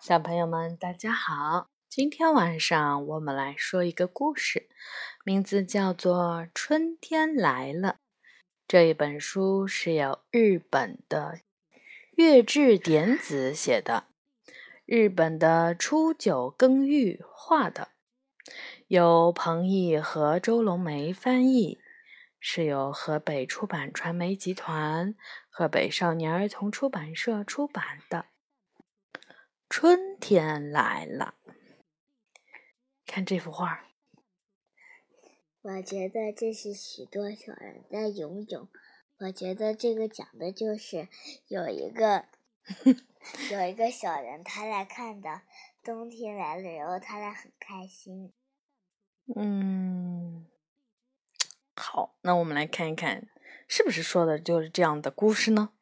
小朋友们，大家好！今天晚上我们来说一个故事，名字叫做《春天来了》。这一本书是由日本的月志典子写的，日本的初九耕玉画的，由彭毅和周龙梅翻译，是由河北出版传媒集团、河北少年儿童出版社出版的。春天来了，看这幅画。我觉得这是许多小人在游泳。我觉得这个讲的就是有一个 有一个小人，他来看的冬天来了，然后他俩很开心。嗯，好，那我们来看一看，是不是说的就是这样的故事呢？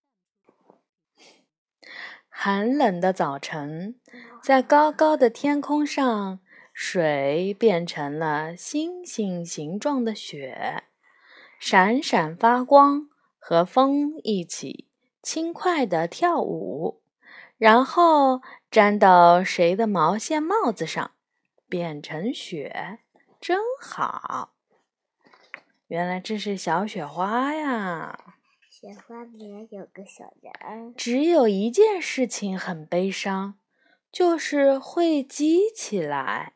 寒冷的早晨，在高高的天空上，水变成了星星形状的雪，闪闪发光，和风一起轻快地跳舞，然后粘到谁的毛线帽子上，变成雪，真好。原来这是小雪花呀！雪花里有个小人，只有一件事情很悲伤，就是会积起来。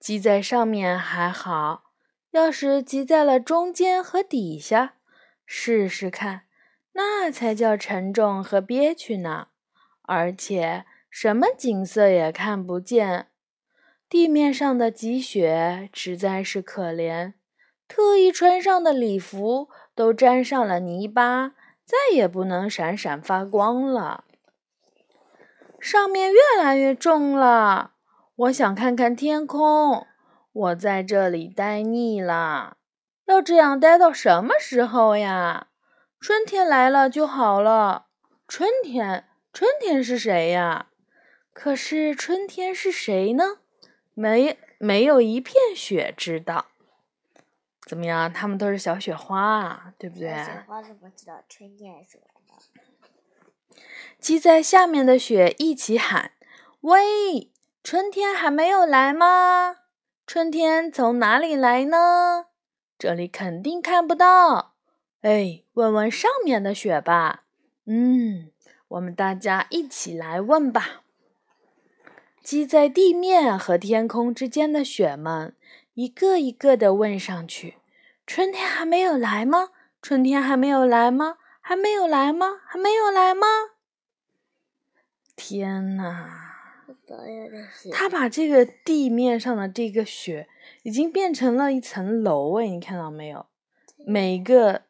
积在上面还好，要是积在了中间和底下，试试看，那才叫沉重和憋屈呢。而且什么景色也看不见，地面上的积雪实在是可怜。特意穿上的礼服都沾上了泥巴，再也不能闪闪发光了。上面越来越重了，我想看看天空。我在这里待腻了，要这样待到什么时候呀？春天来了就好了。春天，春天是谁呀？可是春天是谁呢？没，没有一片雪知道。怎么样？他们都是小雪花，对不对？小雪花怎么知道春天是什么？积在下面的雪一起喊：“喂，春天还没有来吗？春天从哪里来呢？这里肯定看不到。哎，问问上面的雪吧。嗯，我们大家一起来问吧。积在地面和天空之间的雪们。”一个一个的问上去：“春天还没有来吗？春天还没有来吗？还没有来吗？还没有来吗？”天哪！他把这个地面上的这个雪已经变成了一层楼哎，你看到没有？每个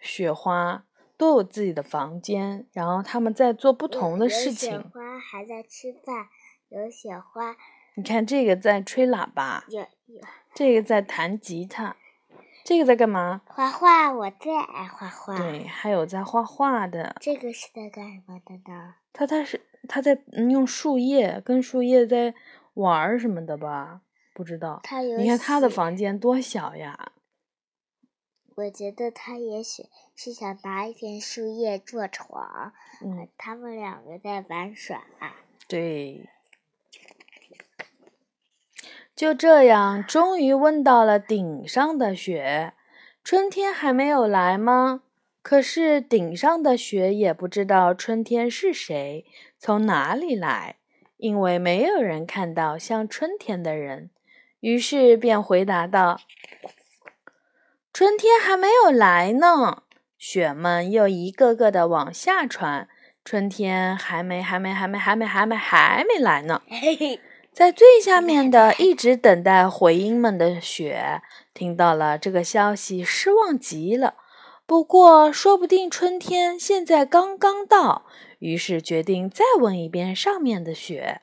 雪花都有自己的房间，然后他们在做不同的事情。雪花还在吃饭，有雪花。你看这个在吹喇叭。有有。这个在弹吉他，这个在干嘛？画画，我最爱画画。对，还有在画画的。这个是在干什么的呢？他他是他在用树叶跟树叶在玩什么的吧？不知道。你看他的房间多小呀！我觉得他也许是想拿一片树叶做床。嗯。他们两个在玩耍。对。就这样，终于问到了顶上的雪。春天还没有来吗？可是顶上的雪也不知道春天是谁，从哪里来，因为没有人看到像春天的人。于是便回答道：“春天还没有来呢。”雪们又一个个的往下传：“春天还没，还没，还没，还没，还没，还没来呢。”嘿嘿。在最下面的一直等待回音们的雪，听到了这个消息，失望极了。不过，说不定春天现在刚刚到，于是决定再问一遍上面的雪：“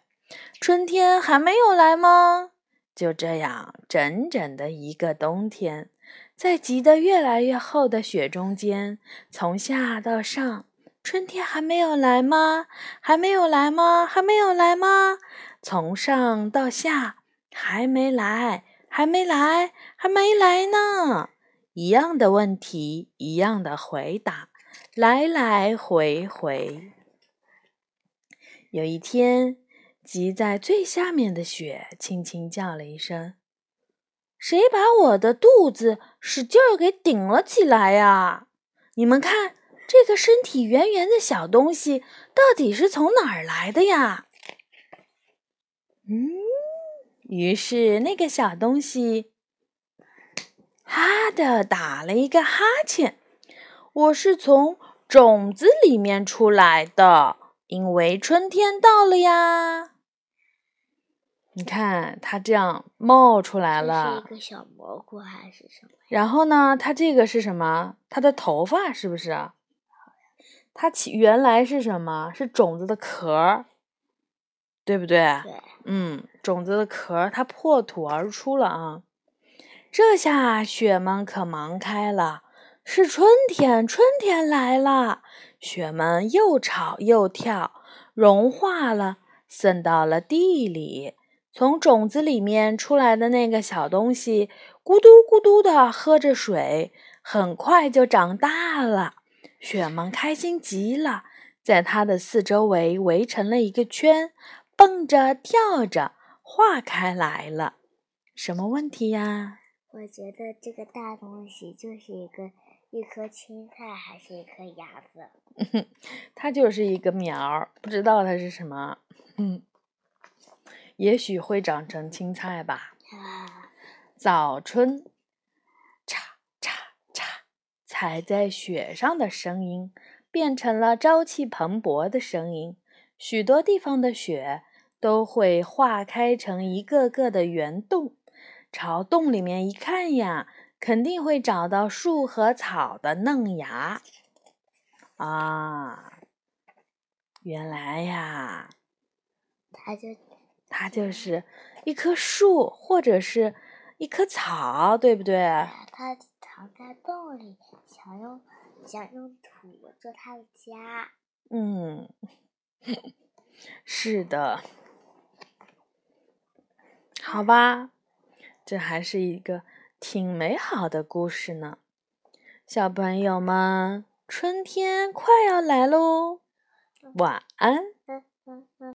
春天还没有来吗？”就这样，整整的一个冬天，在积得越来越厚的雪中间，从下到上，春天还没有来吗？还没有来吗？还没有来吗？从上到下还没来，还没来，还没来呢。一样的问题，一样的回答，来来回回。有一天，积在最下面的雪轻轻叫了一声：“谁把我的肚子使劲儿给顶了起来呀？你们看，这个身体圆圆的小东西到底是从哪儿来的呀？”嗯，于是那个小东西哈的打了一个哈欠。我是从种子里面出来的。因为春天到了呀，你看它这样冒出来了。是一个小蘑菇还是什么？然后呢，它这个是什么？它的头发是不是？它起原来是什么？是种子的壳，对不对？对。嗯，种子的壳它破土而出了啊！这下雪们可忙开了，是春天，春天来了。雪们又吵又跳，融化了，渗到了地里。从种子里面出来的那个小东西，咕嘟咕嘟的喝着水，很快就长大了。雪们开心极了，在它的四周围围成了一个圈，蹦着跳着化开来了。什么问题呀？我觉得这个大东西就是一个。一颗青菜还是一颗芽子？它就是一个苗儿，不知道它是什么。嗯，也许会长成青菜吧。早春，嚓嚓嚓，踩在雪上的声音变成了朝气蓬勃的声音。许多地方的雪都会化开成一个个的圆洞，朝洞里面一看呀。肯定会找到树和草的嫩芽啊！原来呀，它就它就是一棵树或者是一棵草，对不对？它藏在洞里，想用想用土做它的家。嗯，是的，好吧，这还是一个。挺美好的故事呢，小朋友们，春天快要来喽，晚安。